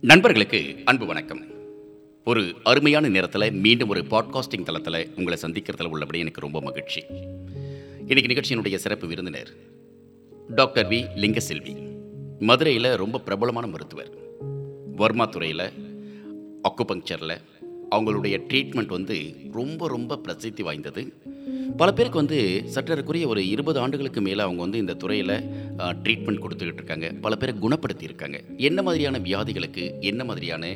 நண்பர்களுக்கு அன்பு வணக்கம். ஒரு அருமையான நேரத்தில் மீண்டும் ஒரு பாட்காஸ்டிங் தளத்தில் உங்களை சந்திக்கிறதுல உள்ளபடி எனக்கு ரொம்ப மகிழ்ச்சி. இன்னைக்கு நிகழ்ச்சியினுடைய சிறப்பு விருந்தினர் டாக்டர் வி. லிங்கசெல்வி. மதுரையில் ரொம்ப பிரபலமான மருத்துவர். வர்மா துறையில் அக்குபங்க்சரில் அவங்களுடைய ட்ரீட்மெண்ட் வந்து ரொம்ப ரொம்ப பிரசித்தி வாய்ந்தது. பல பேருக்கு வந்து சற்றக்குரிய ஒரு இருபது ஆண்டுகளுக்கு மேலே அவங்க வந்து இந்த துறையில் ட்ரீட்மெண்ட் கொடுத்துக்கிட்டு இருக்காங்க. பல பேரை குணப்படுத்தி இருக்காங்க. என்ன மாதிரியான வியாதிகளுக்கு என்ன மாதிரியான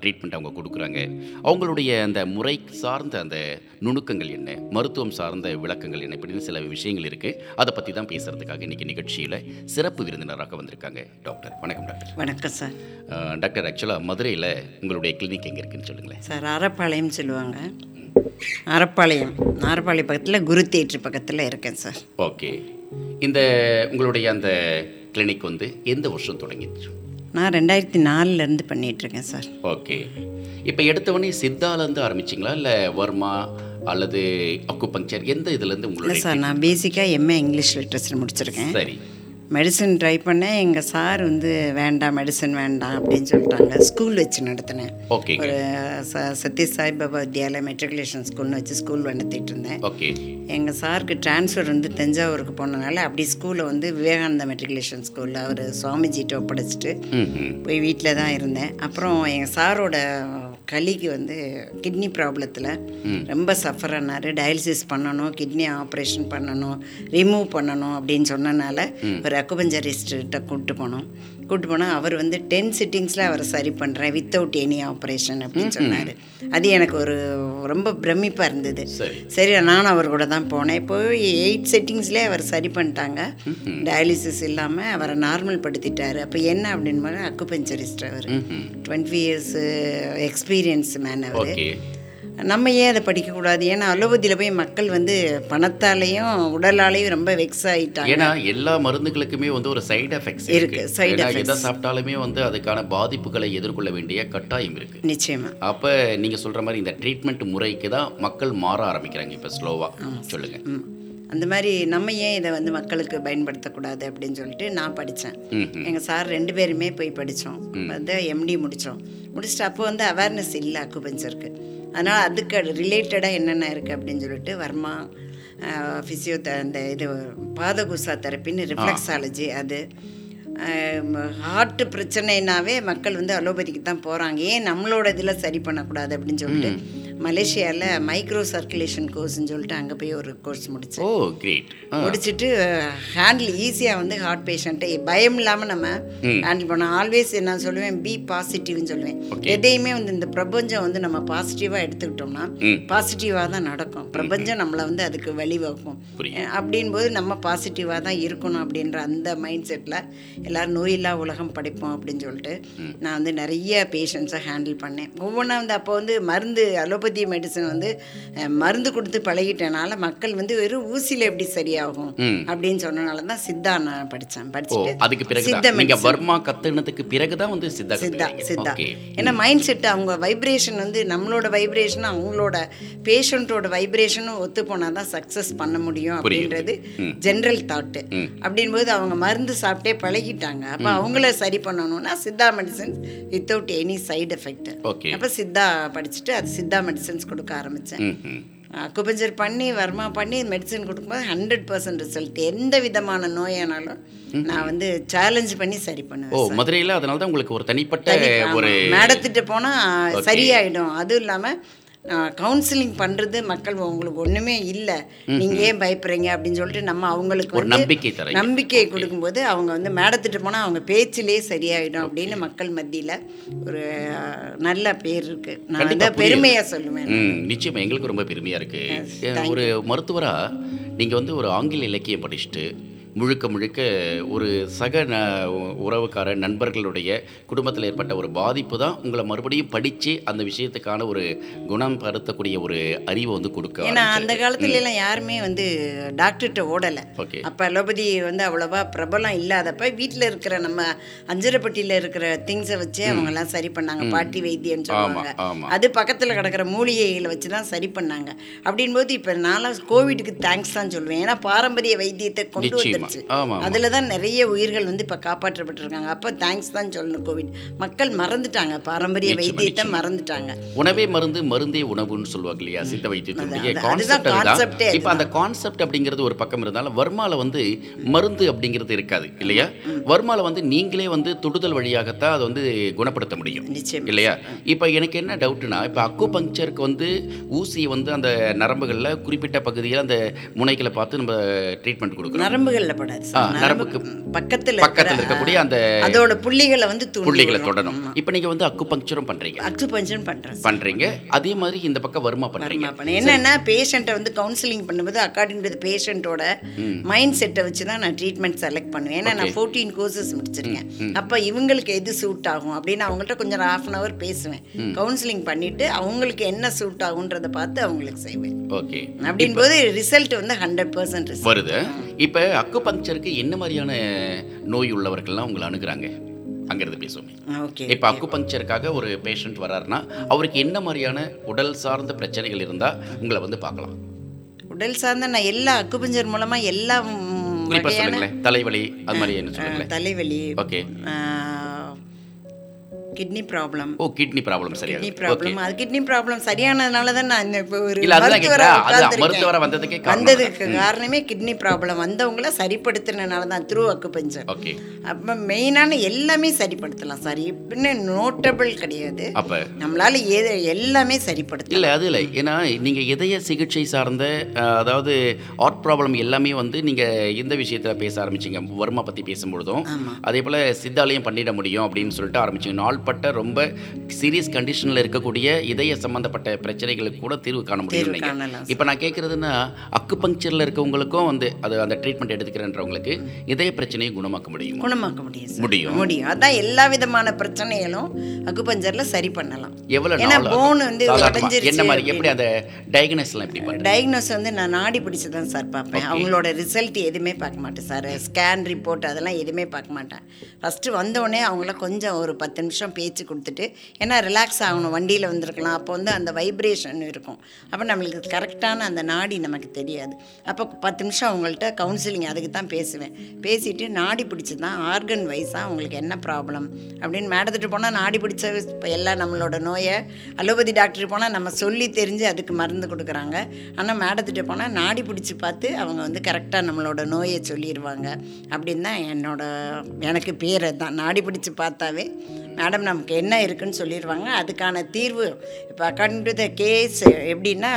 ட்ரீட்மெண்ட் அவங்க கொடுக்குறாங்க? அவங்களுடைய அந்த முறை சார்ந்த அந்த நுணுக்கங்கள் என்ன? மருத்துவம் சார்ந்த விளக்கங்கள் என்ன? இப்படின்னு சில விஷயங்கள் இருக்குது அதை பற்றி தான் பேசுகிறதுக்காக இன்றைக்கி நிகழ்ச்சியில் சிறப்பு விருந்தினராக வந்திருக்காங்க டாக்டர். வணக்கம் டாக்டர். வணக்கம் சார். டாக்டர் ஆக்சுவலாக மதுரையில் உங்களுடைய கிளினிக் எங்கே இருக்குன்னு சொல்லுங்களேன். சார் அறப்பாளையம் சொல்லுவாங்க. அறப்பாளையம் அறப்பாளையம் பக்கத்தில் குரு தேட்ரு பக்கத்தில் இருக்கேன் சார். ஓகே. இந்த உங்களுடைய அந்த கிளினிக் வந்து எந்த வருஷம் தொடங்கிச்சு? நான் ரெண்டாயிரத்தி நாலுலேருந்து பண்ணிகிட்ருக்கேன் சார். ஓகே. இப்போ எடுத்தவொடனே சித்தாலேருந்து ஆரம்பிச்சிங்களா? இல்லை வர்மா அல்லது அக்குபங்க்சர் எந்த இதுலேருந்து உங்களுடைய சார் நான் பேசிக்காக எம்ஏ இங்கிலீஷ் லிட்ரேச்சர் முடிச்சிருக்கேன். சரி. மெடிசன் ட்ரை பண்ணேன். எங்கள் சார் வந்து வேண்டாம் மெடிசன் வேண்டாம் அப்படின்னு சொல்லிட்டாங்க. ஸ்கூல் வச்சு நடத்தினேன். ஒரு ச சத்ய சாய்பாபா வித்யாலயா மெட்ரிகுலேஷன் ஸ்கூல்னு வச்சு ஸ்கூல் நடத்திட்டு இருந்தேன். எங்கள் சாருக்கு ட்ரான்ஸ்ஃபர் வந்து தஞ்சாவூருக்கு போனனால அப்படி ஸ்கூலில் வந்து விவேகானந்தா மெட்ரிகுலேஷன் ஸ்கூலில் அவர் சுவாமிஜிட்ட ஒப்படைச்சிட்டு போய் வீட்டில் தான் இருந்தேன். அப்புறம் எங்கள் சாரோட கலிக்கு வந்து கிட்னி ப்ராப்ளத்தில் ரொம்ப சஃபர் ஆனார். டயாலிசிஸ் பண்ணணும் கிட்னி ஆப்ரேஷன் பண்ணணும் ரிமூவ் பண்ணணும் அப்படின்னு சொன்னனால ஒரு அக்குபஞ்சரிஸ்ட்ட கூப்பிட்டு போனோம். கூப்பிட்டு போனால் அவர் வந்து டென் சிட்டிங்ஸில் அவரை சரி பண்ணுறேன் வித்தவுட் எனி ஆப்ரேஷன் அப்படின்னு சொன்னார். அது எனக்கு ஒரு ரொம்ப பிரமிப்பாக இருந்தது. சரி. நானும் அவர் கூட தான் போனேன். போய் எயிட் செட்டிங்ஸ்லேயே அவர் சரி பண்ணிட்டாங்க. டயாலிசிஸ் இல்லாமல் அவரை நார்மல் படுத்திட்டாரு. அப்போ என்ன அப்படின்னு அக்குபஞ்சரிஸ்ட் அவர். டுவெண்ட்டி இயர்ஸ் எக்ஸ்பீரியன்ஸ் மேன் அவர். நம்ம ஏன் அதை படிக்கக்கூடாது? ஏன்னா அலோபதியில் போய் மக்கள் வந்து பணத்தாலேயும் உடலாலேயும் ரொம்ப வெக்ஸ் ஆகிட்டாங்க ஏன்னா எல்லா மருந்துகளுக்குமே வந்து ஒரு சைடு எஃபெக்ட்ஸ் இருக்கு, effects. எதை சாப்பிட்டாலுமே வந்து அதுக்கான பாதிப்புகளை எதிர்கொள்ள வேண்டிய கட்டாயம் இருக்கு. நிச்சயமா. அப்போ நீங்கள் சொல்கிற மாதிரி இந்த ட்ரீட்மெண்ட் முறைக்கு தான் மக்கள் மாற ஆரம்பிக்கிறாங்க இப்போ ஸ்லோவாக சொல்லுங்கள். அந்த மாதிரி நம்ம ஏன் இதை வந்து மக்களுக்கு பயன்படுத்தக்கூடாது அப்படின்னு சொல்லிட்டு நான் படித்தேன் எங்கள் சார் ரெண்டு பேருமே போய் படித்தோம் வந்து எம்டி முடித்தோம் முடிச்சுட்டு அப்போ வந்து அவேர்னஸ் இல்லை அக்குபஞ்சருக்கு அதனால் அதுக்கு ரிலேட்டடாக என்னென்ன இருக்குது அப்படின்னு சொல்லிட்டு வர்மா ஃபிசியோ அந்த இது பாதகுசா தெரப்பின்னு ரிஃப்ளெக்ஸாலஜி அது. ஹார்ட் பிரச்சனைனாவே மக்கள் வந்து அலோபதிக்கு தான் போகிறாங்க ஏன் நம்மளோட இதில் சரி பண்ணக்கூடாது அப்படின்னு சொல்லிட்டு மலேசியாவில் மைக்ரோ சர்க்குலேஷன் கோர்ஸ்னு சொல்லிட்டு அங்கே போய் ஒரு கோர்ஸ் முடித்தேன் ஓ கிரேட் முடிச்சுட்டு ஹேண்டில் ஈஸியாக வந்து ஹார்ட் பேஷண்ட்டை பயம் இல்லாமல் நம்ம ஹேண்டில் பண்ணோம். ஆல்வேஸ் நான் சொல்லுவேன் பி பாசிட்டிவ்னு சொல்லுவேன். எதையுமே வந்து இந்த பிரபஞ்சம் வந்து நம்ம பாசிட்டிவாக எடுத்துக்கிட்டோம்னா. பாசிட்டிவாக தான் நடக்கும். பிரபஞ்சம் நம்மளை வந்து அதுக்கு வழிவகுக்கும். அப்படின் போது நம்ம பாசிட்டிவாக தான் இருக்கணும் அப்படின்ற அந்த மைண்ட் செட்டில் எல்லோரும் நோயில்லா உலகம் படைப்போம் அப்படின்னு சொல்லிட்டு நான் வந்து நிறைய பேஷண்ட்ஸை ஹேண்டில் பண்ணேன். ஒவ்வொன்றா வந்து அப்போ வந்து மருந்து அலோபதி மெடிசன் வந்து மருந்து கொடுத்து பழகிட்டனால மக்கள் வந்து வெறும் ஊசியில் எப்படி சரியாகும். அப்படின்னு சொன்னனால தான் சித்தா நான் படித்தேன் படிச்சுட்டு. அதுக்கு பிறகு சித்த நீங்கள். வர்மா கத்துனதுக்கு பிறகு தான் வந்து சித்தா சித்தா. சித்தா. ஏன்னா மைண்ட் செட் அவங்க வைப்ரேஷன் வந்து நம்மளோட வைப்ரேஷனும் அவங்களோட பேஷண்ட்டோட வைப்ரேஷனும் ஒத்து போனால் தான் சக்ஸஸ் பண்ண முடியும் அப்படின்றது ஜென்ரல் தாட்டு அப்படின்போது அவங்க மருந்து சாப்பிட்டே பழகிட்டாங்க. அப்போ அவங்கள சரி பண்ணணும்னா Siddha medicine without any side effect அப்போ சித்தா படிச்சுட்டு அது சித்தா மெடிசன்ஸ் கொடுக்க ஆரம்பித்தேன் அக்குபஞ்சர் பண்ணி வர்மா பண்ணி மெடிசன் கொடுக்கும்போது ஹண்ட்ரட் பர்சன்ட் ரிசல்ட் எந்த விதமான நோயானாலும் நான் வந்து சேலஞ்ச் பண்ணி சரி ஓ பண்ணுவேன் மதுரையில் அதனால தான் உங்களுக்கு ஒரு தனிப்பட்ட ஒரு மேடத்திட்ட போனால் சரியாயிடும். அதுவும் இல்லாமல் கவுன்சிலிங் பண்ணுறது மக்கள் உங்களுக்கு ஒன்றுமே இல்லை. நீங்கள் ஏன் பயப்படுறீங்க அப்படின்னு சொல்லிட்டு நம்ம அவங்களுக்கு ஒரு நம்பிக்கை தரீங்க. நம்பிக்கை கொடுக்கும்போது அவங்க வந்து மேடத்திட்ட போனால் அவங்க பேச்சிலே சரியாயிடும் அப்படின்னு மக்கள் மத்தியில் ஒரு நல்ல பேர் இருக்குது நான் வந்து பெருமையாக சொல்லுவேன். ம் நிச்சயமா எங்களுக்கு ரொம்ப பெருமையாக இருக்குது ஒரு மருத்துவராக நீங்கள் வந்து ஒரு ஆங்கில இலக்கியம் படிச்சுட்டு முழுக்க முழுக்க ஒரு சக ந உறவுக்கார நண்பர்களுடைய குடும்பத்தில் ஏற்பட்ட ஒரு பாதிப்பு தான் உங்களை மறுபடியும் படித்து அந்த விஷயத்துக்கான ஒரு குணம் படுத்தக்கூடிய ஒரு அறிவை வந்து கொடுக்க ஏன்னா அந்த காலத்துல எல்லாம் யாருமே வந்து டாக்டர்கிட்ட ஓடலை. ஓகே. அப்போ அலோபதி வந்து அவ்வளோவா பிரபலம் இல்லாதப்ப வீட்டில் இருக்கிற நம்ம அஞ்சரப்பட்டியில் இருக்கிற திங்ஸை வச்சே அவங்கெல்லாம் சரி பண்ணாங்க. பாட்டி வைத்தியம்னு சொல்லுவாங்க. அது பக்கத்தில் கிடக்கிற மூலிகைகளை வச்சு தான் சரி பண்ணாங்க. அப்படின்போது இப்போ நான்லாம் கோவிடுக்கு தேங்க்ஸ் தான் சொல்லுவேன். ஏன்னா பாரம்பரிய வைத்தியத்தை கொண்டு நிச்சயமா. ஆமா. அதில் தான் நிறைய உயிர்கள் வந்து இப்போ காப்பாற்றப்பட்டிருக்காங்க. அப்போ தேங்க்ஸ் தான் சொல்லணும் கோவிட் மக்கள் மறந்துட்டாங்க. பாரம்பரிய வைத்தியத்தை மறந்துட்டாங்க. உணவே மருந்து மருந்தே உணவுன்னு சொல்லுவாங்க இல்லையா சித்த வைத்தியத்தினுடைய கான்செப்ட் இப்போ அந்த கான்செப்ட் அப்படிங்கிறது ஒரு பக்கம் இருந்தாலும் வர்மால வந்து மருந்து அப்படிங்கிறது இருக்காது இல்லையா? வர்மால வந்து நீங்களே வந்து தொடுதல் வழியாகத்தான் அதை வந்து குணப்படுத்த முடியும் இல்லையா? இப்போ எனக்கு என்ன டவுட்னா இப்போ அக்கு பங்க்சருக்கு வந்து ஊசியை வந்து அந்த நரம்புகளில் குறிப்பிட்ட பகுதியில் அந்த முனைகளை பார்த்து நம்ம ட்ரீட்மெண்ட் கொடுக்குறோம் நரம்புகளில் படாது ஆ, சார். நரம்புக்கு பக்கத்தில் பக்கத்தில் இருக்கக்கூடிய அந்த அதோட புள்ளிகளை வந்து புள்ளிகளை. தொடணும். இப்போ நீங்கள் வந்து அக்கு பங்க்சரும் பண்ணுறீங்க அக்குபஞ்சன் பண்ணுறேன் பண்ணுறீங்க அதே மாதிரி இந்த பக்கம் வருமா பண்ணுறீங்க என்னன்னா பேஷண்ட்டை வந்து கவுன்சிலிங் பண்ணும்போது அக்கார்டிங் டு பேஷண்ட்டோட மைண்ட் செட்டை வச்சு தான் நான் ட்ரீட்மெண்ட் செலக்ட் பண்ணுவேன். ஏன்னா நான் ஃபோர்டீன் கோர்சஸ் முடிச்சிருக்கேன். அப்போ இவங்களுக்கு எது சூட் ஆகும் அப்படின்னு அவங்கள்ட்ட கொஞ்சம் ஹாஃப் அன் ஹவர் பேசுவேன். கவுன்சிலிங் பண்ணிட்டு அவங்களுக்கு என்ன சூட் ஆகுன்றதை பார்த்து அவங்களுக்கு செய்வேன். ஓகே அப்படின் போது ரிசல்ட் வந்து ஹண்ட்ரட் பர்சன்ட் வருது. இப்போ அக்கு பங்க்சருக்கு என்ன மாதிரியான நோய் உள்ளவர்கள்லாம் உங்களை அணுகுறாங்க? அங்கிருந்து பேசுவோமே. ஓகே இப்போ அக்கு பங்க்சருக்காக ஒரு பேஷண்ட் வராருன்னா அவருக்கு என்ன மாதிரியான உடல் சார்ந்த பிரச்சனைகள் இருந்தால் உங்களை வந்து பார்க்கலாம். உடல் சார்ந்த நான் எல்லா அக்குபஞ்சர் மூலமா எல்லா தலைவலி அது மாதிரி என்ன சொல்லுங்களேன்? தலைவலி okay. Kidney problem oh kidney problem சரியா கிட்னி ப்ராப்ளம் அது கிட்னி ப்ராப்ளம் சரியானதுனால தான் நான் இப்போ ஒரு மருத்துவரா வந்ததுக்கே காரணம். வந்ததுக்கு காரணமே கிட்னி ப்ராப்ளம் வந்தவங்கள சரிப்படுத்தினால தான் த்ரூ அக்குபஞ்சர் ஓகே அப்போ மெயினான எல்லாமே சரிப்படுத்தலாம் சார். இப்படின்னு நோட்டபிள் கிடையாது. அப்போ? நம்மளால ஏது எல்லாமே சரிப்படுத்தலாம். இல்லை அது இல்லை. ஏன்னா நீங்கள் இதய சிகிச்சை சார்ந்த அதாவது ஆர்ட் ப்ராப்ளம் எல்லாமே வந்து நீங்கள் இந்த விஷயத்தில் பேச ஆரம்பிச்சிங்க. வர்மா பற்றி பேசும்பொழுதும். அதே போல் சித்தாலையும் பண்ணிட முடியும் அப்படின்னு சொல்லிட்டு ஆரம்பிச்சிங்க. நாள்பட்ட ரொம்ப சீரியஸ் கண்டிஷனில் இருக்கக்கூடிய இதய சம்மந்தப்பட்ட பிரச்சனைகளுக்கு கூட தீர்வு காண முடியும் இப்போ நான் கேட்குறதுன்னா அக்கு பங்க்சரில் இருக்கவங்களுக்கும் வந்து அது அந்த ட்ரீட்மெண்ட் எடுத்துக்கிறேன்றவங்களுக்கு இதய பிரச்சனையை குணமாக்க முடியுமா? குணமாக்க முடியும் முடியும். முடியும். அதான் எல்லா விதமான பிரச்சனைகளும் அக்குபஞ்சர்ல சரி பண்ணலாம். எவ்வளோ ஏன்னா bone வந்து என்ன மாதிரி எப்படி அந்த டயக்னஸ்லாம் எப்படி டயக்னோஸ் வந்து நான் நாடி பிடிச்சு தான் சார் பார்ப்பேன் அவங்களோட ரிசல்ட் எதுவுமே பார்க்க மாட்டேன் சார் ஸ்கேன் ரிப்போர்ட் அதெல்லாம் எதுவுமே பார்க்க மாட்டேன். ஃபஸ்ட்டு வந்தோடனே அவங்கள கொஞ்சம் ஒரு பத்து நிமிஷம் பேச்சு கொடுத்துட்டு ஏன்னா ரிலாக்ஸ் ஆகணும் வண்டியில் வந்திருக்கலாம். அப்போ வந்து அந்த வைப்ரேஷன் இருக்கும். அப்போ நம்மளுக்கு கரெக்டான அந்த நாடி நமக்கு தெரியாது. அப்போ பத்து நிமிஷம் அவங்கள்ட்ட கவுன்சிலிங் அதுக்கு தான் பேசுவேன். பேசிட்டு நாடி பிடிச்சி தான் ஆர்கன் வைஸாக அவங்களுக்கு என்ன ப்ராப்ளம் அப்படின்னு மேடத்துட்டு போனால் நாடி பிடிச்ச இப்போ எல்லாம் நம்மளோட நோயை அலோபதி டாக்டர் போனால் நம்ம சொல்லி தெரிஞ்சு அதுக்கு மருந்து கொடுக்குறாங்க. ஆனால் மேடத்துட்டு போனால் நாடி பிடிச்சி பார்த்து அவங்க வந்து கரெக்டாக நம்மளோட நோயை சொல்லிடுவாங்க அப்படின்னு தான் என்னோட எனக்கு பேர் தான் நாடி பிடிச்சி பார்த்தாவே மேடம் நமக்கு என்ன இருக்குன்னு சொல்லிடுவாங்க அதுக்கான தீர்வு இப்போ அக்கார்டிங் டு த கேஸ் எப்படின்னா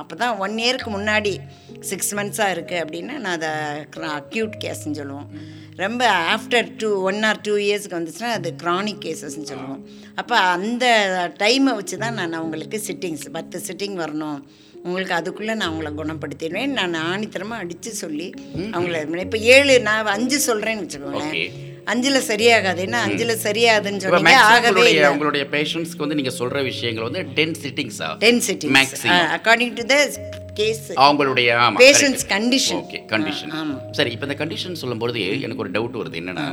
அப்போ தான் ஒன் இயருக்கு முன்னாடி சிக்ஸ் மந்த்ஸாக இருக்குது அப்படின்னா நான் அதை அக்யூட் கேஸ்ன்னு சொல்லுவோம். ரொம்ப after two one or two இயர்ஸ்க்கு வந்துச்சுன்னா அது க்ரானிக் கேசஸ்ன்னு சொல்லுவோம். அப்போ அந்த டைமை வச்சு தான் நான் அவங்களுக்கு சிட்டிங்ஸ் பத்து சிட்டிங் வரணும். உங்களுக்கு அதுக்குள்ளே நான் அவங்கள குணப்படுத்திடுவேன். நான் ஆணித்தரமாக அடித்து சொல்லி அவங்கள இப்போ ஏழு நான் அஞ்சு சொல்கிறேன்னு வச்சுக்கோங்களேன். அஞ்சில் சரியாகாது. என்ன அஞ்சில் சரியாதுன்னு இப்போ சொன்னீங்க? ஆகவே உங்களுடைய பேஷண்ட்ஸ்க்கு வந்து நீங்க சொல்ற விஷயங்கள் வந்து ten சிட்டிங்ஸா ten sittings. According to the case அவங்களுடைய பேஷண்ட்ஸ் கண்டிஷன் ஓகே கண்டிஷன் சரி இப்போ இந்த கண்டிஷன் சொல்லும்போது எனக்கு ஒரு டவுட் வருது. என்னன்னா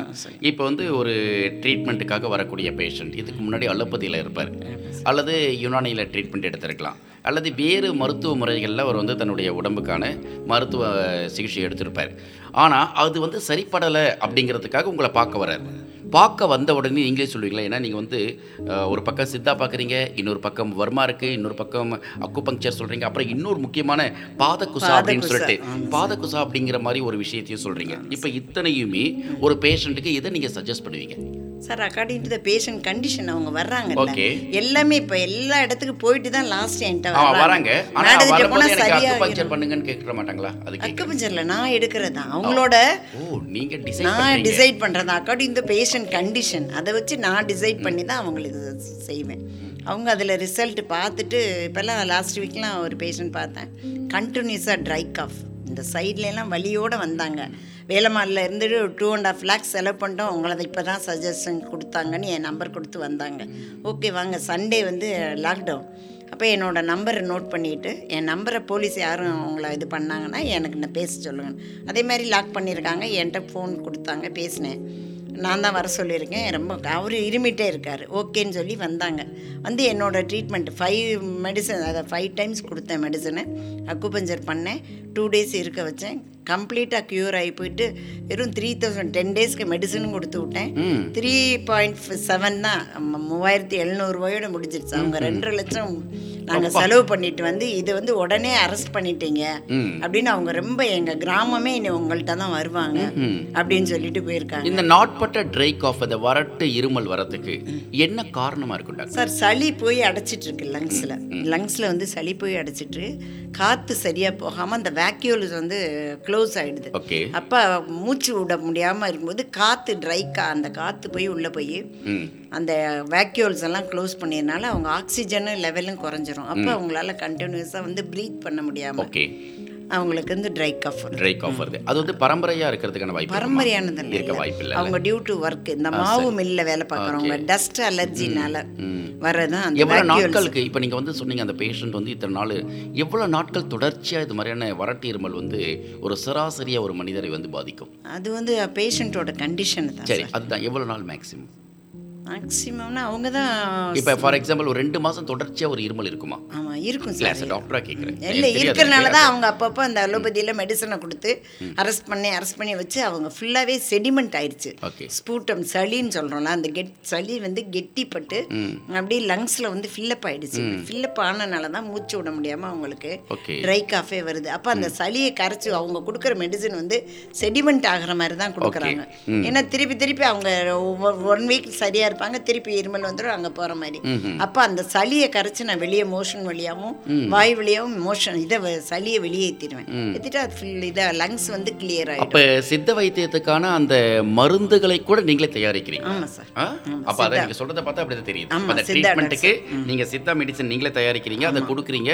இப்போ வந்து ஒரு ட்ரீட்மெண்ட்டுக்காக வரக்கூடிய பேஷண்ட் இதுக்கு முன்னாடி அலோபதியில் இருப்பார். அல்லது யுனானியில் ட்ரீட்மெண்ட் எடுத்திருக்கலாம். அல்லது வேறு மருத்துவ முறைகளில் அவர் வந்து தன்னுடைய உடம்புக்கான மருத்துவ சிகிச்சை எடுத்திருப்பார். ஆனால் அது வந்து சரிப்படலை அப்படிங்கிறதுக்காக உங்களை பார்க்க வரார் பார்க்க வந்த உடனே நீங்களே சொல்லுவீங்களா? ஏன்னா நீங்கள் வந்து ஒரு பக்கம் சித்தா பார்க்குறீங்க இன்னொரு பக்கம் வர்மா இருக்குது இன்னொரு பக்கம் அக்கு பங்க்சர் சொல்கிறீங்க அப்புறம் இன்னொரு முக்கியமான பாதகுசா அப்படின்னு சொல்லிட்டு பாதகுசா அப்படிங்கிற மாதிரி ஒரு விஷயத்தையும் சொல்கிறீங்க இப்போ இத்தனையுமே ஒரு பேஷண்ட்டுக்கு இதை நீங்கள் சஜஸ்ட் பண்ணுவீங்க? Sir according to the patient condition அவங்க வர்றாங்கல்ல. Okay. எல்லாமே இப்போ எல்லா இடத்துக்கு போயிட்டு தான் லாஸ்ட் என்கிட்ட வராங்க. போனால் சரியாக பண்ணுங்கன்னு கேட்க மாட்டாங்களா? அதுக்கு அக்குபஞ்சரில் நான் எடுக்கிறது? தான் அவங்களோட நீங்கள் டிசைன் நான் டிசைட் பண்ணுறது அக்கார்டிங் டு பேஷண்ட் கண்டிஷன் அதை வச்சு நான் டிசைட் பண்ணி தான் அவங்களுக்கு செய்வேன். அவங்க அதில் ரிசல்ட் பார்த்துட்டு இப்போல்லாம் லாஸ்ட் வீக்லாம் ஒரு பேஷண்ட் பார்த்தேன். கண்டினியூஸாக ட்ரை காஃப் இந்த சைட்லலாம் வலியோடு வந்தாங்க. வேலமாலில் இருந்துட்டு டூ அண்ட் ஆஃப் லேக்ஸ் செலவு பண்ணிட்டோம். உங்களை இப்போ தான் சஜஷன் கொடுத்தாங்கன்னு என் நம்பர் கொடுத்து வந்தாங்க. ஓகே வாங்க சண்டே வந்து லாக்டவுன் அப்போ என்னோடய நம்பரை நோட் பண்ணிவிட்டு என் நம்பரை போலீஸ் யாரும் அவங்கள இது பண்ணாங்கன்னா எனக்கு நான் பேச சொல்லுங்கள் அதே மாதிரி லாக் பண்ணியிருக்காங்க என்கிட்ட ஃபோன் கொடுத்தாங்க பேசினேன். நான் தான் வர சொல்லியிருக்கேன். ரொம்ப அவர் இருமிட்டே இருக்கார். ஓகேன்னு சொல்லி வந்தாங்க. வந்து என்னோட ட்ரீட்மெண்ட் ஃபைவ் மெடிசன் அதை ஃபைவ் டைம்ஸ் கொடுத்தேன் மெடிசனை அக்குபஞ்சர் பண்ணேன். டூ டேஸ் இருக்க வச்சேன். கம்ப்ளீட்டாக க்யூர் ஆகி போயிட்டு வெறும் த்ரீ தௌசண்ட் டென் டேஸ்க்கு மெடிசனும் கொடுத்து விட்டேன். த்ரீ பாயிண்ட் செவன் தான். மூவாயிரத்தி எழுநூறுவாயோட முடிஞ்சிருச்சு. அவங்க ரெண்டரை லட்சம் நாங்கள் செலவு பண்ணிட்டு வந்து இது வந்து உடனே அரெஸ்ட் பண்ணிட்டீங்க. அப்படின்னு அவங்க ரொம்ப எங்கள் கிராமமே இனி உங்கள்கிட்ட தான் வருவாங்க. அப்படின்னு சொல்லிட்டு போயிருக்காங்க. இந்த நாட்பட்ட ட்ரை காஃப் அந்த வறட்டு இருமல் வரதுக்கு என்ன காரணமா இருக்கும் சார் சளி போய் அடைச்சிட்டு இருக்கு லங்ஸில் லங்ஸில் வந்து சளி போய் அடைச்சிட்டு காற்று சரியாக போகாமல் அந்த வேக்யூல்ஸ் வந்து க்ளோஸ் ஆகிடுது ஓகே அப்போ மூச்சு விட முடியாமல் இருக்கும்போது காற்று ட்ரை கா அந்த காற்று போய் உள்ளே போய் அந்த வேக்யூல்ஸ் எல்லாம் க்ளோஸ் பண்ணியதுனால அவங்க ஆக்சிஜன் லெவலும் குறைஞ்சிரும். அப்போ அவங்களால கண்டினியூஸாக வந்து ப்ரீத் பண்ண முடியாமல் ஓகே அவங்களுக்கு வந்து ட்ரை கஃப் ட்ரை காஃப் வருது. அது வந்து பரம்பரையா இருக்கிறதுக்கான வாய்ப்பு? பரம்பரையானது இருக்க வாய்ப்பு இல்லை அவங்க டியூ டு ஒர்க் இந்த மாவு மில்ல வேலை பார்க்குறவங்க. டஸ்ட் அலர்ஜினால எவ்வளவு vacuoles. நாட்களுக்கு இப்போ நீங்க வந்து சொன்னீங்க அந்த பேஷண்ட் வந்து இத்தனை நாள் எவ்வளவு நாட்கள் தொடர்ச்சியா இது மாதிரியான வறட்டு இருமல் வந்து ஒரு சராசரியா ஒரு மனிதரை வந்து பாதிக்கும்? அது வந்து பேஷண்ட்டோட கண்டிஷன் தான் சரி அதுதான். எவ்வளவு நாள் மேக்ஸிமம் மேக்ஸிமம்னா அவங்க தான் இப்போ ஃபார் எக்ஸாம்பிள் ஒரு ரெண்டு மாசம் தொடர்ச்சியா ஒரு இருமல் இருக்குமா? ஆமாம் இருக்கும் சார். டாக்டரா கேட்குறேன் இல்லை இருக்கிறனால தான் அவங்க அப்பப்போ அந்த அலோபதியில் மெடிசனை கொடுத்து அரெஸ்ட் பண்ணி அரெஸ்ட் பண்ணி வச்சு அவங்க ஃபுல்லாகவே செடிமெண்ட் ஆயிடுச்சு ஸ்பூட்டம் சளின்னு சொல்கிறோம்ல அந்த கெட் சளி வந்து கெட்டிப்பட்டு அப்படியே லங்ஸில் வந்து ஃபில்லப் ஆயிடுச்சு. ஃபில்லப் ஆனனால தான் மூச்சு விட முடியாமல் அவங்களுக்கு ட்ரை காஃபே வருது. அப்போ அந்த சளியை கரைச்சி அவங்க கொடுக்குற மெடிசன் வந்து செடிமெண்ட் ஆகிற மாதிரி தான் கொடுக்குறாங்க. ஏன்னா திருப்பி திருப்பி அவங்க ஒன் வீக் சரியாக இருப்பாங்க. திருப்பி இருமல் வந்துடும் அங்கே போகிற மாதிரி. அப்போ அந்த சளியை கரைச்சி நான் வெளியே மோஷன் வழியாகவும் வாய் வழியாகவும் மோஷன் இதை சளியை வெளியேற்றிடுவேன் ஏற்றிட்டு அது ஃபுல் லங்ஸ் வந்து கிளியர் ஆகிடும் சித்த வைத்தியத்துக்கான அந்த மருந்துகளை கூட நீங்களே தயாரிக்கிறீங்க ஆமாம் சார்? அப்ப அதை நீங்க சொல்றத பார்த்தா அப்படிதான் தெரியுது. அந்த ட்ரீட்மெண்ட்டுக்கு நீங்க சித்தா மெடிசன் நீங்களே தயாரிக்கிறீங்க அதை கொடுக்குறீங்க.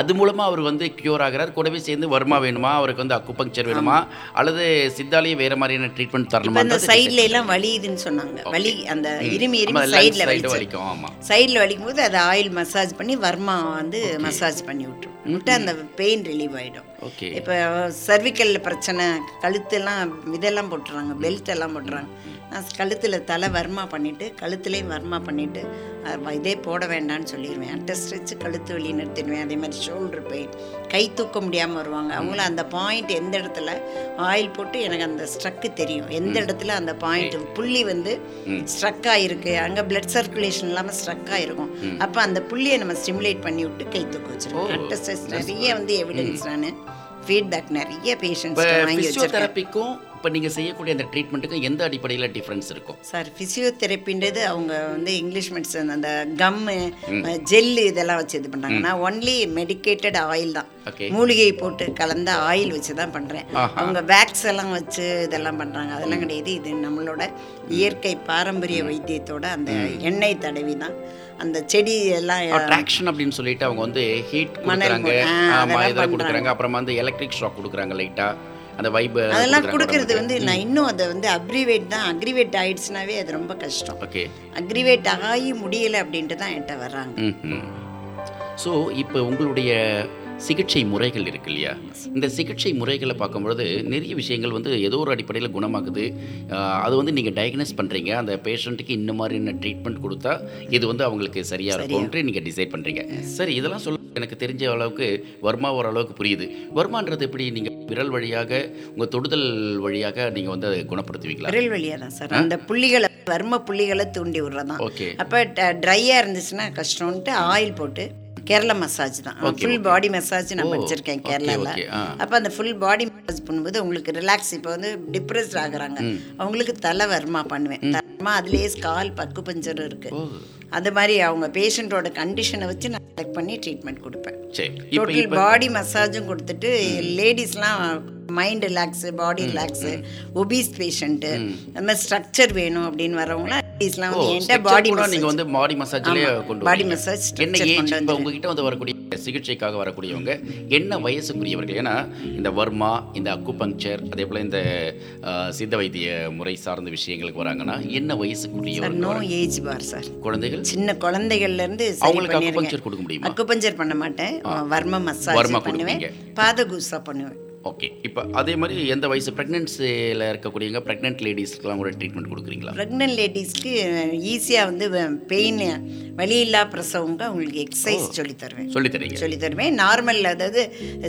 அது மூலமா அவர் வந்து கியூர் ஆகிறார். கூடவே சேர்ந்து வர்மா வேணுமா? அவருக்கு வந்து அக்குபங்க்சர் வேணுமா? அல்லது சித்தாலேயே வேற மாதிரியான ட்ரீட்மெண்ட் தரணுமா அந்த சைடில் எல்லாம் வலியுதுன்னு சொன்னாங்க. வலி அந்த இருமி இருமி சைடில் வலிக்கும் ஆமா. சைடில் வலிக்கும் போது அதை ஆயில் மசாஜ் பண்ணி வர்மா வந்து மசாஜ் பண்ணி விட்டுரும் விட்டு அந்த பெயின் ரிலீவ் ஆகிடும் ஓகே இப்போ சர்விக்கல் பிரச்சனை கழுத்தெல்லாம் இதெல்லாம் போட்டுறாங்க பெல்ட் எல்லாம் போட்டுறாங்க. நான் கழுத்தில் தலை வர்மா பண்ணிவிட்டு கழுத்துலேயும் வர்மா பண்ணிவிட்டு இதே போட வேண்டாம்னு சொல்லிடுவேன் அட்டஸ்ட் வச்சு கழுத்து வலி நிறுத்திடுவேன். அதே மாதிரி ஷோல்டர் பெயின் கை தூக்க முடியாமல் வருவாங்க. அவங்களும் அந்த பாயிண்ட் எந்த இடத்துல ஆயில் போட்டு எனக்கு அந்த ஸ்ட்ரக்கு தெரியும். எந்த இடத்துல அந்த பாயிண்ட் புள்ளி வந்து ஸ்ட்ரக் ஆகிருக்கு அங்கே பிளட் சர்க்குலேஷன் இல்லாமல் ஸ்ட்ரக் ஆகிருக்கும் அப்போ அந்த புள்ளியை நம்ம ஸ்டிமுலேட் பண்ணி விட்டு கை தூக்க வச்சிருக்கோம் அட்டஸ்ட் நிறைய வந்து எவிடன்ஸ் நான். ஃபீட்பேக் நிறைய பேஷண்ட்ஸ் வாங்கி வச்சிருக்கேன். இப்போ நீங்க செய்யக்கூடிய அந்த ட்ரீட்மெண்ட்டுக்கும் எந்த அடிப்படையில் டிஃப்ரென்ஸ் இருக்கும்? சார் ஃபிசியோதெரப்பின்றது அவங்க வந்து இங்கிலீஷ் மெடிசன் அந்த கம்மு ஜெல்லு இதெல்லாம் வச்சு இது பண்ணுறாங்க நான் ஒன்லி மெடிக்கேட்டட் ஆயில் தான். மூலிகை போட்டு கலந்த ஆயில் வச்சு தான் பண்ணுறேன். அவங்க வேக்ஸ் எல்லாம் வச்சு இதெல்லாம் பண்ணுறாங்க அதெல்லாம் கிடையாது. இது நம்மளோட இயற்கை பாரம்பரிய வைத்தியத்தோட அந்த எண்ணெய் தடவி தான். அந்த செடி எல்லாம் அட்ராக்ஷன் அப்படின்னு சொல்லிட்டு அவங்க வந்து ஹீட் கொடுக்குறாங்க. போ- ஆ, ஆமா அதெல்லாம் இதில் பண்றாங்க. கொடுக்குறாங்க அப்புறமா வந்து எலக்ட்ரிக் ஷாக் கொடுக்குறாங்க லைட்டா அந்த வைப் அதெல்லாம் கொடுக்கறது வந்து நான் இன்னும் அதை வந்து அக்ரிவேட் தான் அக்ரிவேட் ஆயிடுச்சுனாவே அது ரொம்ப கஷ்டம். ஓகே அக்ரிவேட் ஆகி முடியலை அப்படின்ட்டு தான் என்கிட்ட வர்றாங்க. ஸோ இப்போ உங்களுடைய சிகிச்சை முறைகள் இருக்கு இல்லையா? இந்த சிகிச்சை முறைகளை பார்க்கும்பொழுது நிறைய விஷயங்கள் வந்து ஏதோ ஒரு அடிப்படையில் குணமாகுது. அது வந்து நீங்கள் டயக்னோஸ் பண்ணுறீங்க அந்த பேஷண்ட்டுக்கு இந்த மாதிரியான ட்ரீட்மெண்ட் கொடுத்தா இது வந்து அவங்களுக்கு சரியாக இருக்கும்ன்ட்டு நீங்கள் டிசைட் பண்ணுறீங்க சரி இதெல்லாம் சொல்ல எனக்கு தெரிஞ்ச அளவுக்கு வர்மா ஓரளவுக்கு புரியுது. வர்மான்றது எப்படி நீங்கள் விரல் வழியாக உங்கள் தொடுதல் வழியாக நீங்கள் வந்து அதை குணப்படுத்துவீங்களா? விரல் வழியாக தான் சார். அந்த புள்ளிகளை வர்ம புள்ளிகளை தூண்டி விடுறதான். ஓகே. அப்போ ட்ரையாக இருந்துச்சுன்னா கஷ்டம்ன்ட்டு ஆயில் போட்டு கேரளா மசாஜ் தான். ஃபுல் பாடி மசாஜ் நான் படிச்சிருக்கேன் கேரளாவில். அப்போ அந்த ஃபுல் பாடி மசாஜ் பண்ணும்போது உங்களுக்கு ரிலாக்ஸ் இப்போ வந்து டிப்ரெஸ்ட் ஆகுறாங்க. அவங்களுக்கு தலை வர்மா பண்ணுவேன். வர்மா அதுலேயே ஸ்கால் பக்கு பஞ்சரும் இருக்குது அது மாதிரி அவங்க பேஷண்ட்டோட கண்டிஷனை வச்சு நான் செலக்ட் பண்ணி ட்ரீட்மெண்ட் கொடுப்பேன். டோட்டல் பாடி மசாஜும் கொடுத்துட்டு லேடிஸ்லாம் mind relax body relax obese patient அந்த மாதிரி ஸ்ட்ரக்சர் வேணும் அப்படின்னு வரவங்களாம் லேடிஸ்லாம் வந்து என்கிட்ட பாடி கூட நீங்க வந்து பாடி மசாஜ்லயே கொண்டு பாடி. மசாஜ் என்ன ஏஜ் உங்ககிட்ட வந்து வரக்கூடிய சிகிச்சைக்காக வரக்கூடியவங்க என்ன வயசுக்குரியவர்கள்? ஏன்னா இந்த வர்மா இந்த அக்குபங்க்சர் அதே போல இந்த சித்த வைத்திய முறை சார்ந்த விஷயங்களுக்கு வராங்கன்னா என்ன வயசுக்குரியவர்கள் நோ? Age bar sir. குழந்தைகள்? சின்ன குழந்தைகள்ல இருந்து அவங்களுக்கு அக்குபங்க்சர் கொடுக்க முடியுமா? அக்குபஞ்சர் பண்ண மாட்டேன். வர்ம மசாஜ் பண்ணுவேன். பாதகூசா பண்ணுவேன். ஓகே இப்போ அதே மாதிரி எந்த வயசு? ப்ரெக்னென்சியில் இருக்கக்கூடியவங்க ப்ரெக்னென்ட் லேடிஸ்க்குலாம் கூட ட்ரீட்மெண்ட் கொடுக்குறீங்களா? ப்ரெக்னென்ட் லேடிஸ்க்கு ஈஸியாக வந்து பெயின் வலியில்லா பிரசவங்க அவங்களுக்கு எக்ஸசைஸ் சொல்லி தருவேன். சொல்லி தரீங்க சொல்லி தருவேன். நார்மல் அதாவது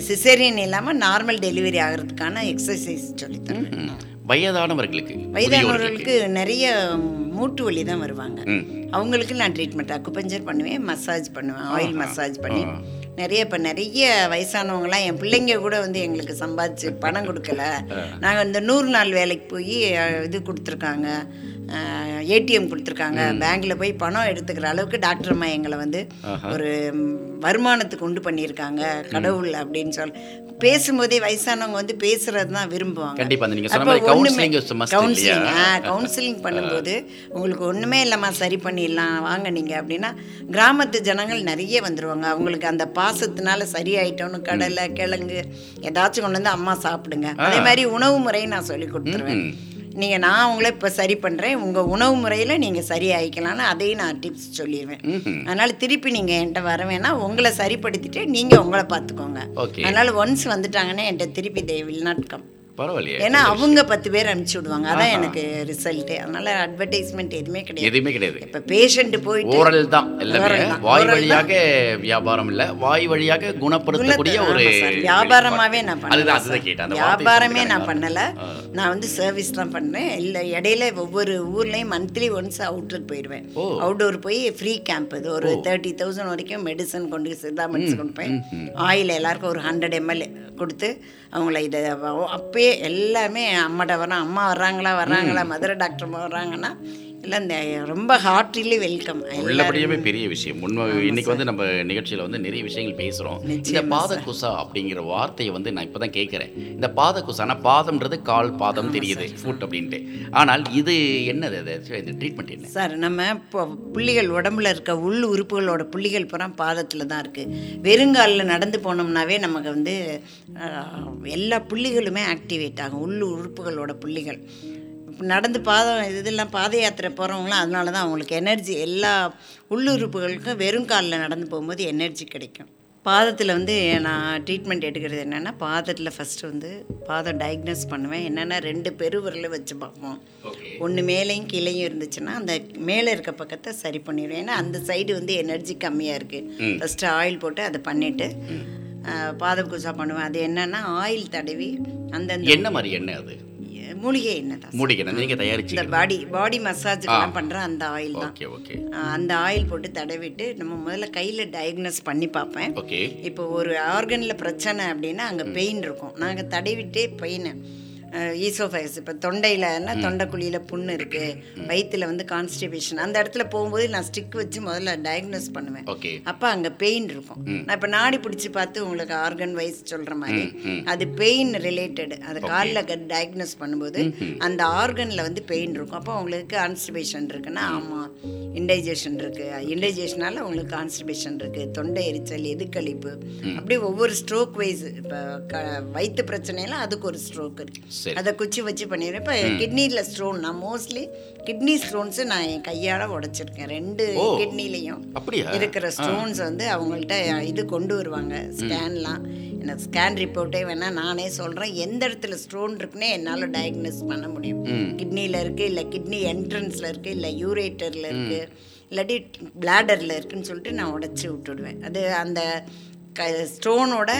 சிசேரியன் இல்லாமல் நார்மல் டெலிவரி ஆகிறதுக்கான எக்ஸசைஸ் சொல்லி தருவேன். வயதானவர்களுக்கு வயதானவர்களுக்கு நிறைய மூட்டு வலி தான் வருவாங்க. அவங்களுக்கு நான் ட்ரீட்மெண்ட் அக்குபஞ்சர் பண்ணுவேன் மசாஜ் பண்ணுவேன் ஆயில் மசாஜ் பண்ணி நிறைய இப்போ நிறைய வயசானவங்களாம் என் பிள்ளைங்க கூட வந்து எங்களுக்கு சம்பாதிச்சு பணம் கொடுக்கல. நாங்கள் இந்த நூறு நாள் வேலைக்கு போய் இது கொடுத்துருக்காங்க. ஏடிஎம் கொடுத்துருக்காங்க. பேங்க்கில் போய் பணம் எடுத்துக்கிற அளவுக்கு டாக்டர் அம்மா எங்களை வந்து ஒரு வருமானத்துக்கு உண்டு பண்ணியிருக்காங்க. கடவுள் அப்படின்னு சொல்லி பேசும்போதே வயசானவங்க வந்து பேசுறது தான் விரும்புவாங்க. நீங்க ஒண்ணுமே-? ஆ, கவுன்சிலிங் பண்ணும்போது உங்களுக்கு ஒன்றுமே இல்லைம்மா சரி பண்ணிடலாம் வாங்க நீங்கள் அப்படின்னா கிராமத்து ஜனங்கள் நிறைய வந்துடுவாங்க அவங்களுக்கு அந்த பாசத்தினால சரியாயிட்டோன்னு கடலை கிழங்கு ஏதாச்சும் கொண்டு வந்து அம்மா சாப்பிடுங்க. அதே மாதிரி உணவு முறையை நான் சொல்லி கொடுத்துருவேன். நீங்கள் நான் உங்களை இப்போ சரி பண்ணுறேன் உங்கள் உணவு முறையில் நீங்கள் சரி ஆயிக்கலாம்னு அதையும் நான் டிப்ஸ் சொல்லிடுவேன் அதனால் திருப்பி நீங்கள் என்கிட்ட வர வேணாம். உங்களை சரிப்படுத்திட்டு நீங்கள் உங்களை பார்த்துக்கோங்க. அதனால் ஒன்ஸ் வந்துட்டாங்கன்னா என்கிட்ட திருப்பி தே வில் நாட் கம் பரவாயில்லையே. ஏன்னா அவங்க பத்து பேர் அனுப்பிச்சி விடுவாங்க. அதான் எனக்கு ரிசல்ட்டு அதனால அட்வர்டைஸ்மெண்ட் எதுவுமே கிடையாது. எதுவுமே கிடையாது. இப்போ பேஷண்ட் போயிட்டு ஓரல் தான் எல்லாமே. வாய். வழியாக வியாபாரம் இல்ல. வாய் வழியாக குணப்படுத்தக்கூடிய ஒரு. வியாபாரமாவே நான் வார்த்தையை வியாபாரமே நான் பண்ணல. நான் வந்து சர்வீஸ் தான் பண்ணேன் இல்லை இடையில ஒவ்வொரு ஊர்லயும் மந்த்லி ஒன்ஸ் அவுட்டர் போயிடுவேன். அவுட்டோர் போய் ஃப்ரீ கேம்ப் இது ஒரு தேர்ட்டி தௌசண்ட் வரைக்கும் மெடிசன் கொண்டு சித்தா மெடிசன் கொடுப்பேன் ஆயில் எல்லாருக்கும் ஒரு ஹண்ட்ரட் எம்எல் கொடுத்து அவங்கள இதை அப்பயே எல்லாமே அம்மாட்ட வரோம் அம்மா வர்றாங்களா வர்றாங்களா மதுரை டாக்டர் வர்றாங்கன்னா எல்லாம் இந்த ரொம்ப ஹார்ட்லி வெல்கம் உள்ளபடியாவே பெரிய விஷயம். உண்மை இன்னைக்கு வந்து நம்ம நிகழ்ச்சியில வந்து நிறைய விஷயங்கள் பேசுறோம். இந்த பாதகுசா அப்படிங்கிற வார்த்தையை வந்து நான் இப்பதான் கேட்கிறேன். இந்த பாதகுசானா பாதம்ன்றது கால் பாதம் தெரியுது ஃபுட் அப்படின்ட்டு. ஆனால் இது என்னது அது? இந்த ட்ரீட்மெண்ட் என்ன? சார் நம்ம இப்போ புள்ளிகள் உடம்புல இருக்க உள் உறுப்புகளோட புள்ளிகள் பூரா பாதத்தில் தான் இருக்குது வெறுங்காலில் நடந்து போனோம்னாவே நமக்கு வந்து எல்லா புள்ளிகளுமே ஆக்டிவேட் ஆகும். உள் உறுப்புகளோட புள்ளிகள். இப்ப நடந்து பாதம் இதெல்லாம் பாத யாத்திரை போகிறவங்களாம் அதனால தான் அவங்களுக்கு எனர்ஜி எல்லா உள்ளுறுப்புகளுக்கும் வெறும் காலில் நடந்து போகும்போது எனர்ஜி கிடைக்கும். பாதத்தில் வந்து நான் ட்ரீட்மெண்ட் எடுக்கிறது என்னென்னா பாதத்தில் ஃபஸ்ட்டு வந்து பாதம் டயக்னோஸ் பண்ணுவேன். என்னென்னா ரெண்டு பெருவிரலை வச்சு பார்ப்போம். ஒன்று மேலேயும் கீழேயும் இருந்துச்சுன்னா அந்த மேலே இருக்க பக்கத்தை சரி பண்ணிடுவேன். ஏன்னா அந்த சைடு வந்து எனர்ஜி கம்மியாக இருக்குது ஃபஸ்ட்டு ஆயில் போட்டு அதை பண்ணிவிட்டு பாதம் குசா பண்ணுவேன். அது என்னென்னா ஆயில் தடவி அந்தந்த என்ன மாதிரி எண்ணெய் அது? மூலிகை எண்ணெய் தான் மூடிக்கணும் நீங்க இந்த தயாரிச்சு பாடி பாடி மசாஜுக்கெல்லாம் பண்ணுற அந்த ஆயில் தான். Okay okay. ஆஹ் அந்த ஆயில் போட்டு தடவிட்டு நம்ம முதல்ல கையில் டயக்னோஸ் பண்ணி பார்ப்பேன். ஓகே. இப்போ ஒரு ஆர்கனில் பிரச்சனை அப்படின்னா அங்கே பெயின் இருக்கும். நாங்கள் தடவிட்டே பெயின் ஈசோஃபைஸ் இப்போ தொண்டையிலன்னா தொண்டைக்குழியில் புண்ணு இருக்குது வயிற்றில் வந்து கான்ஸ்டிபேஷன் அந்த இடத்துல போகும்போது நான் ஸ்டிக் வச்சு முதல்ல டயக்னோஸ் பண்ணுவேன். ஓகே. அப்போ அங்கே பெயின் இருக்கும். நான் இப்போ நாடி பிடிச்சி பார்த்து உங்களுக்கு ஆர்கன் வைஸ் சொல்கிற மாதிரி அது பெயின் ரிலேட்டட் அது காலில் டயக்னோஸ் பண்ணும்போது அந்த ஆர்கனில் வந்து பெயின் இருக்கும். அப்போ உங்களுக்கு கான்ஸ்டிபேஷன் இருக்குன்னா ஆமாம் இன்டைஜஷன் இருக்குது இன்டைஜஷனால உங்களுக்கு கான்ஸ்டிபேஷன் இருக்குது தொண்டை எரிச்சல் எதுக்களிப்பு அப்படியே ஒவ்வொரு ஸ்ட்ரோக் வைஸ் இப்போ க வயிற்று பிரச்சனைலாம் அதுக்கு ஒரு ஸ்ட்ரோக் இருக்குது. அதை குச்சி வச்சு பண்ணிடுறேன். இப்போ கிட்னியில் ஸ்டோன் நான் மோஸ்ட்லி கிட்னி ஸ்டோன்ஸு நான் என் கையால் உடைச்சிருக்கேன். ரெண்டு. கிட்னிலையும் இருக்கிற ஸ்டோன்ஸ் வந்து அவங்கள்ட்ட இது கொண்டு வருவாங்க ஸ்கேன்லாம் எனக்கு ஸ்கேன் ரிப்போர்ட்டே வேணால் நானே சொல்கிறேன் எந்த இடத்துல ஸ்டோன் இருக்குன்னே என்னால் டயக்னோஸ் பண்ண முடியும். கிட்னியில் இருக்குது இல்லை கிட்னி என்ட்ரன்ஸில் இருக்குது இல்லை யூரேட்டரில் இருக்குது இல்லாட்டி பிளாடரில் இருக்குன்னு சொல்லிட்டு நான் உடச்சி விட்டுடுவேன். அது அந்த க ஸ்டோனோட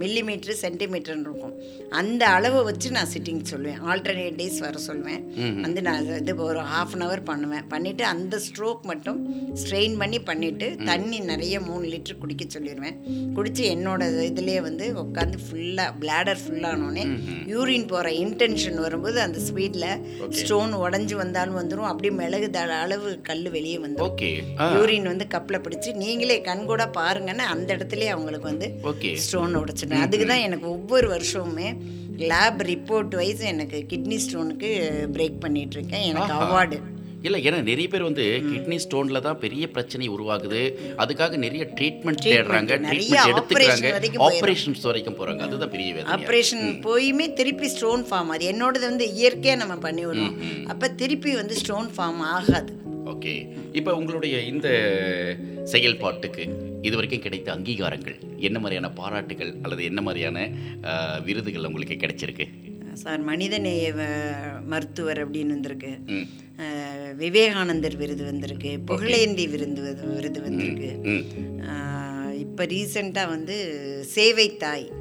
மில்லிமீட்ரு சென்டிமீட்டர்னு இருக்கும். அந்த அளவை வச்சு நான் சிட்டிங் சொல்லுவேன். ஆல்டர்னேட் டேஸ் வர சொல்லுவேன். வந்து நான் இது ஒரு ஹாஃப் அன் ஹவர் பண்ணுவேன். பண்ணிவிட்டு அந்த ஸ்ட்ரோக் மட்டும் ஸ்ட்ரெயின் பண்ணி பண்ணிவிட்டு தண்ணி நிறைய மூணு லிட்டர் குடிக்க சொல்லிடுவேன் குடித்து என்னோட இதுலேயே வந்து உட்காந்து ஃபுல்லாக பிளாடர் ஃபுல்லானோடனே யூரின் போகிற இன்டென்ஷன் வரும்போது அந்த ஸ்பீடில் ஸ்டோன் உடஞ்சி வந்தாலும் வந்துடும் அப்படியே மிளகு அளவு கல் வெளியே வந்துடும் யூரின் வந்து கப்பில் பிடிச்சி நீங்களே கண் கூட பாருங்கன்னு அந்த இடத்துலயே அவங்களுக்கு வந்து ஓகே ஸ்டோன் உடைச்சிட்டேன். அதுக்கு தான் எனக்கு ஒவ்வொரு வருஷமுமே லேப் ரிப்போர்ட் வைஸ் எனக்கு கிட்னி ஸ்டோனுக்கு பிரேக் பண்ணிட்டு இருக்கேன். எனக்கு அவார்டு இல்லை ஏன்னா நிறைய பேர் வந்து கிட்னி ஸ்டோனில் தான் பெரிய பிரச்சனை உருவாகுது. அதுக்காக நிறைய ட்ரீட்மெண்ட் தேடுறாங்க ட்ரீட்மெண்ட் எடுத்துக்கிறாங்க. வரைக்கும். ஆப்ரேஷன்ஸ் வரைக்கும் போகிறாங்க அதுதான் பெரிய வேதனை ஆப்ரேஷன் போயுமே திருப்பி ஸ்டோன் ஃபார்ம் அது. என்னோடது வந்து இயற்கையாக நம்ம பண்ணி விடுவோம் அப்போ திருப்பி வந்து ஸ்டோன் ஃபார்ம் ஆகாது. ஓகே. இப்போ உங்களுடைய இந்த செயல்பாட்டுக்கு இதுவரைக்கும் கிடைத்த அங்கீகாரங்கள் என்ன மாதிரியான பாராட்டுகள் அல்லது என்ன மாதிரியான விருதுகள் உங்களுக்கு கிடைச்சிருக்கு? சார் மனிதநேய மருத்துவர் அப்படின்னு வந்திருக்கு விவேகானந்தர் விருது வந்திருக்கு புகழேந்தி விருது வந்து- விருது வந்திருக்கு. இப்போ ரீசெண்டாக வந்து சேவை தாய்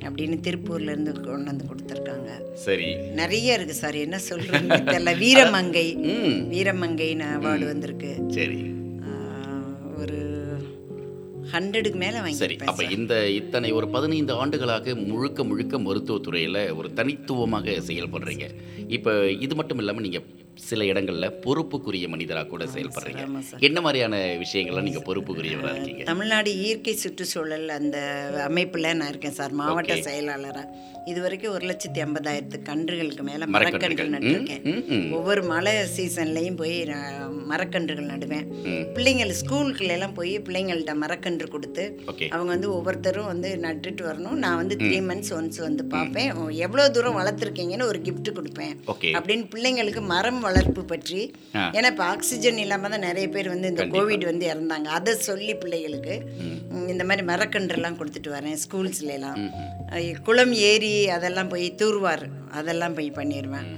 அப்படின்னு திருப்பூர்ல இருந்து கொண்டு வந்து கொடுத்துருக்காங்க. சரி. நிறைய இருக்கு சார் என்ன சொல்றதுன்னு தெரியல. வீரமங்கை. வீரமங்கைன்னு அவார்டு வந்திருக்கு. சரி. ஹண்ட்ரடுக்கு மேலே சரி வாங்கியிருப்பேன் அப்போ இந்த இத்தனை ஒரு பதினைந்து ஆண்டுகளாக முழுக்க முழுக்க மருத்துவத்துறையில் ஒரு தனித்துவமாக செயல்படுறீங்க. இப்போ இது மட்டும் இல்லாமல் நீங்கள் சில இடங்களில் பொறுப்புக்குரிய மனிதராக கூட செயல்படுறீங்க. சார் என்ன மாதிரியான விஷயங்கள்லாம் நீங்கள் பொறுப்புக்குரியவராக இருக்கீங்க? தமிழ்நாடு இயற்கை சுற்றுச்சூழல் அந்த அமைப்பில் நான் இருக்கேன் சார் மாவட்ட செயலாளராக இது வரைக்கும் ஒரு லட்சத்தி ஐம்பதாயிரத்து கன்றுகளுக்கு மேலே மரக்கன்று மரக்கன்றுகள். நட்டிருக்கேன். ஒவ்வொரு மழை சீசன்லேயும் போய் நான் மரக்கன்றுகள் நடுவேன். பிள்ளைங்கள் ஸ்கூலுக்குள்ள எல்லாம் போய் பிள்ளைங்கள்ட்ட மரக்கன்று கொடுத்து ஓகே அவங்க வந்து ஒவ்வொருத்தரும் வந்து நட்டுட்டு வரணும். நான் வந்து த்ரீ மந்த்ஸ் ஒன்ஸ் வந்து பார்ப்பேன். எவ்வளோ தூரம் வளர்த்துருக்கீங்கன்னு ஒரு gift கொடுப்பேன். அப்படின்னு பிள்ளைங்களுக்கு மரம் வளர்ப்பு பற்றி. ஏன்னா இப்போ ஆக்சிஜன் இல்லாமல் தான் நிறைய பேர் வந்து இந்த கோவிட் வந்து இறந்தாங்க. அதை சொல்லி பிள்ளைகளுக்கு இந்த மாதிரி மரக்கன்றுலாம் கொடுத்துட்டு வரேன் ஸ்கூல்ஸ்ல எல்லாம். அஹ், குளம் ஏரி அதெல்லாம் போய் தூர்வார் அதெல்லாம் போய் பண்ணிடுவேன்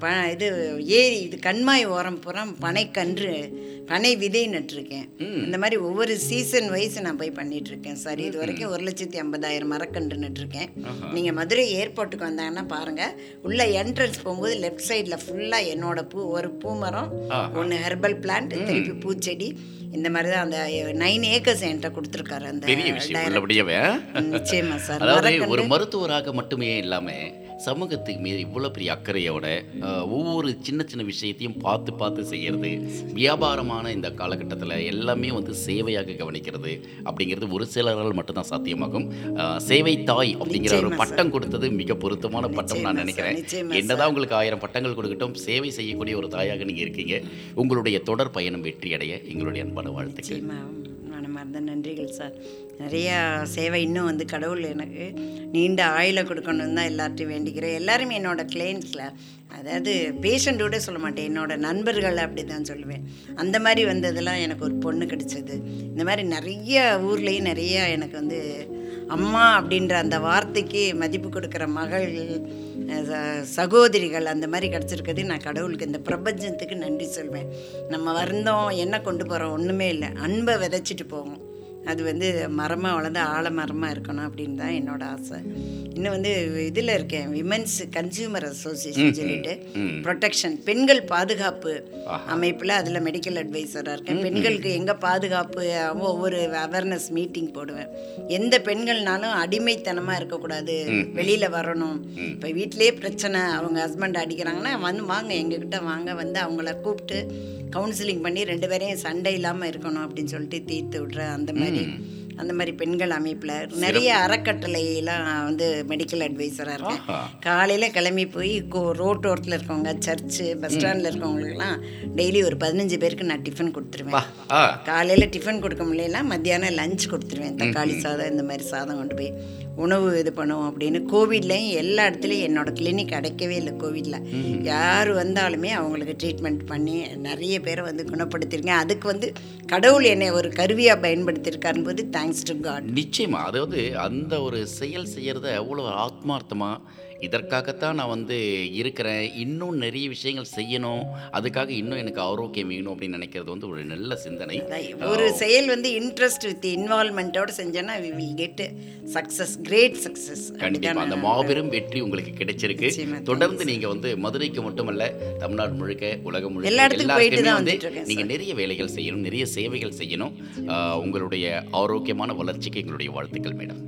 ப இது ஏரி இது கண்மாய் ஓரம் புறம் பனைக்கன்று பனை விதை நட்டிருக்கேன். இந்த மாதிரி ஒவ்வொரு சீசன் வைஸ் நான் போய் பண்ணிட்டு இருக்கேன் சார். இது வரைக்கும் ஒரு லட்சத்தி ஐம்பதாயிரம் மரக்கன்று நட்டிருக்கேன். நீங்கள் மதுரை ஏர்போர்ட்டுக்கு வந்தாங்கன்னா பாருங்க. உள்ள என்ட்ரன்ஸ் போகும்போது லெஃப்ட் சைடில் ஃபுல்லாக என்னோட பூ ஒரு பூ மரம் ஒன்று ஹெர்பல் பிளான்ட் திருப்பி பூச்செடி. இந்த மாதிரி தான் அந்த நைன் ஏக்கர்ஸ் என்கிட்ட கொடுத்துருக்காரு அந்த பெரிய விஷயம் உள்ளபடியவே நிச்சயமா சார். ஒரு மருத்துவராக மட்டுமே இல்லாமல் சமூகத்துக்கு மீது இவ்வளோ பெரிய அக்கறையோட ஒவ்வொரு சின்ன சின்ன விஷயத்தையும் பார்த்து பார்த்து செய்யறது வியாபாரமான இந்த காலகட்டத்தில் எல்லாமே வந்து சேவையாக கவனிக்கிறது அப்படிங்கிறது ஒரு சிலரால் மட்டும்தான் சாத்தியமாகும். சேவை தாய் அப்படிங்கிற ஒரு பட்டம் கொடுத்தது மிக பொருத்தமான பட்டம் நான் நினைக்கிறேன். என்னதான் உங்களுக்கு ஆயிரம் பட்டங்கள் கொடுக்கட்டும் சேவை செய்யக்கூடிய ஒரு தாயாக நீங்கள் இருக்கீங்க. உங்களுடைய தொடர் பயணம் வெற்றியடைய எங்களுடைய அன்பான வாழ்த்துக்கள். மனமார்ந்த நன்றிகள் சார். நிறையா சேவை இன்னும் வந்து கடவுள் எனக்கு நீண்ட ஆயுளை கொடுக்கணும்னு தான் எல்லார்ட்டையும் வேண்டிக்கிறேன். எல்லாருமே என்னோடய கிளைண்ட்ஸில் அதாவது பேஷண்ட்டோட சொல்ல மாட்டேன். என்னோடய நண்பர்கள் அப்படி தான் சொல்லுவேன். அந்த மாதிரி வந்ததெல்லாம் எனக்கு ஒரு பொண்ணு கிடச்சிது. இந்த மாதிரி நிறைய ஊர்லேயும் நிறையா எனக்கு வந்து அம்மா அப்படின்ற அந்த வார்த்தைக்கு மதிப்பு கொடுக்குற மகள் சகோதரிகள் அந்த மாதிரி கிடச்சிருக்கிறது நான் கடவுளுக்கு இந்த பிரபஞ்சத்துக்கு நன்றி சொல்வேன். நம்ம வந்தோம் என்ன கொண்டு போகிறோம் ஒன்றுமே இல்லை. அன்பை விதைச்சிட்டு போவோம். அது வந்து மரமாக வளர்ந்து ஆலமரமாக இருக்கணும் அப்படின்னு தான் என்னோட ஆசை. இன்னும் வந்து இதில் இருக்கேன். விமென்ஸ் கன்சியூமர் அசோசியேஷன் சொல்லிட்டு ப்ரொடெக்ஷன் பெண்கள் பாதுகாப்பு அமைப்பில் அதில் மெடிக்கல் அட்வைசராக இருக்கேன். பெண்களுக்கு எங்கே பாதுகாப்பு ஒவ்வொரு அவேர்னஸ் மீட்டிங் போடுவேன். எந்த பெண்கள்னாலும் அடிமைத்தனமாக இருக்கக்கூடாது. வெளியில் வரணும். இப்போ வீட்டிலேயே பிரச்சனை அவங்க ஹஸ்பண்ட் அடிக்கிறாங்கன்னா வந்து வாங்க எங்ககிட்ட வாங்க வந்து அவங்கள கூப்பிட்டு கவுன்சிலிங் பண்ணி ரெண்டு பேரையும் சண்டை இல்லாமல் இருக்கணும் அப்படின்னு சொல்லிட்டு தீர்த்து விட்ற அந்த மாதிரி அந்த மாதிரி பெண்கள் அமைப்பில் நிறைய அறக்கட்டளையெல்லாம் வந்து மெடிக்கல் அட்வைசராக இருக்கேன். காலையில் கிளம்பி போய் கோ ரோட்டோரத்தில் இருக்கவங்க சர்ச்சு பஸ் ஸ்டாண்டில் இருக்கவங்களுக்குலாம் டெய்லி ஒரு பதினஞ்சு பேருக்கு நான் டிஃபன் கொடுத்துருவேன். காலையில் டிஃபன் கொடுக்க முடியலனா மத்தியானம் லஞ்ச் கொடுத்துருவேன். தக்காளி சாதம் இந்த மாதிரி சாதம் கொண்டு போய். உணவு இது பண்ணுவோம் அப்படின்னு கோவிட்லேயும் எல்லா இடத்துலையும் என்னோட கிளினிக் அடைக்கவே இல்லை கோவிடில். யார் வந்தாலுமே அவங்களுக்கு ட்ரீட்மெண்ட் பண்ணி நிறைய பேரை வந்து குணப்படுத்தியிருக்கேன் அதுக்கு வந்து கடவுள் என்னை ஒரு கருவியாக பயன்படுத்தியிருக்காருன்னு போது தேங்க்ஸ் டு காட் நிச்சயமா. அதாவது அந்த ஒரு செயல் செய்யறத அவ்வளோ ஆத்மார்த்தமாக இதற்காகத்தான் நான் வந்து இருக்கிறேன். இன்னும் நிறைய விஷயங்கள் செய்யணும். அதுக்காக இன்னும் எனக்கு ஆரோக்கியம் வேணும் அப்படின்னு நினைக்கிறது வந்து ஒரு நல்ல சிந்தனை. ஒரு செயல் வந்து இன்ட்ரெஸ்ட் வித் இன்வால்மெண்ட்டோட செஞ்சோன்னா we will get success great success கண்டிப்பா. அந்த மாபெரும் வெற்றி உங்களுக்கு கிடைச்சிருக்கு. தொடர்ந்து நீங்க வந்து மதுரைக்கு மட்டுமல்ல தமிழ்நாடு முழுக்க உலகம் முழுக்க எல்லா இடத்துக்கும் போயிட்டு எல்லாருக்குமே தான் வந்து வந்துட்டு இருக்கேன் நீங்க நிறைய வேலைகள் செய்யணும் நிறைய சேவைகள் செய்யணும். உங்களுடைய ஆரோக்கியமான வளர்ச்சிக்கு எங்களுடைய வாழ்த்துக்கள் மேடம்.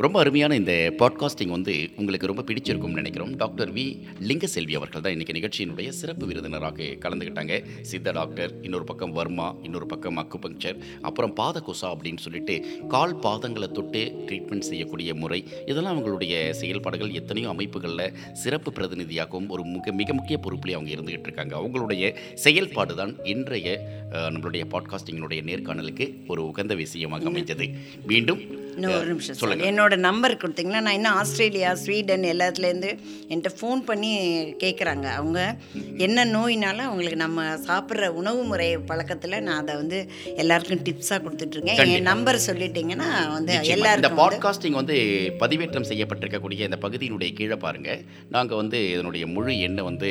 ரொம்ப அருமையான இந்த பாட்காஸ்டிங் வந்து உங்களுக்கு ரொம்ப பிடிச்சிருக்கும்னு நினைக்கிறோம். Doctor V. லிங்கசெல்வி அவர்கள் தான் இன்றைக்கி நிகழ்ச்சியினுடைய சிறப்பு விருந்தினராக கலந்துக்கிட்டாங்க சித்த டாக்டர் இன்னொரு பக்கம் வர்மா இன்னொரு பக்கம் அக்குபங்க்சர் அப்புறம் பாதகுசா அப்படின்னு சொல்லிட்டு கால் பாதங்களை தொட்டு ட்ரீட்மெண்ட் செய்யக்கூடிய முறை. இதெல்லாம் அவங்களுடைய செயல்பாடுகள் எத்தனையோ அமைப்புகளில் சிறப்பு பிரதிநிதியாகவும் ஒரு மிக மிக முக்கிய பொறுப்புலேயே அவங்க இருந்துகிட்டு இருக்காங்க. அவங்களுடைய செயல்பாடு தான் இன்றைய நம்மளுடைய பாட்காஸ்டிங்கினுடைய நேர்காணலுக்கு ஒரு உகந்த விஷயமாக அமைஞ்சது. மீண்டும் இன்னும் ஒரு நிமிஷம் சார். சொல்லுங்க. என்னோட நம்பர் கொடுத்தீங்கன்னா நான் இன்னும் ஆஸ்திரேலியா ஸ்வீடன் எல்லாத்துலேருந்து என்கிட்ட ஃபோன் பண்ணி கேட்குறாங்க அவங்க என்ன நோயினாலும் அவங்களுக்கு நம்ம சாப்பிட்ற உணவு முறை பழக்கத்தில் நான் அதை வந்து எல்லாருக்கும் டிப்ஸாக கொடுத்துட்ருக்கேன். என் நம்பர் சொல்லிட்டீங்கன்னா வந்து நிச்சயமா. இந்த பாட்காஸ்டிங் வந்து பதிவேற்றம் செய்யப்பட்டிருக்கக்கூடிய இந்த பகுதியினுடைய கீழே பாருங்க. நாங்கள் வந்து இதனுடைய முழு எண்ணை வந்து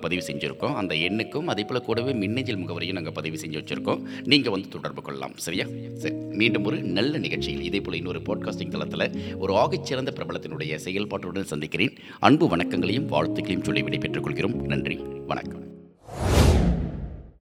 பதிவு செஞ்சுருக்கோம். அந்த எண்ணுக்கும் அதே போல் கூடவே மின்னஞ்சல் முகவரியும் நாங்கள் பதிவு செஞ்சு வச்சுருக்கோம். நீங்கள் வந்து தொடர்பு கொள்ளலாம். சரியா? சரி. மீண்டும் ஒரு நல்ல நிகழ்ச்சியில் இதே போல் இன்னொரு பாட்காஸ்டிங் தளத்தில் ஒரு ஆகச்சிறந்த பிரபலத்தினுடைய செயல்பாட்டுடன் சந்திக்கிறேன். அன்பு வணக்கங்களையும் வாழ்த்துக்களையும் சொல்லி விடைபெற்றுக் கொள்கிறோம். நன்றி. வணக்கம்.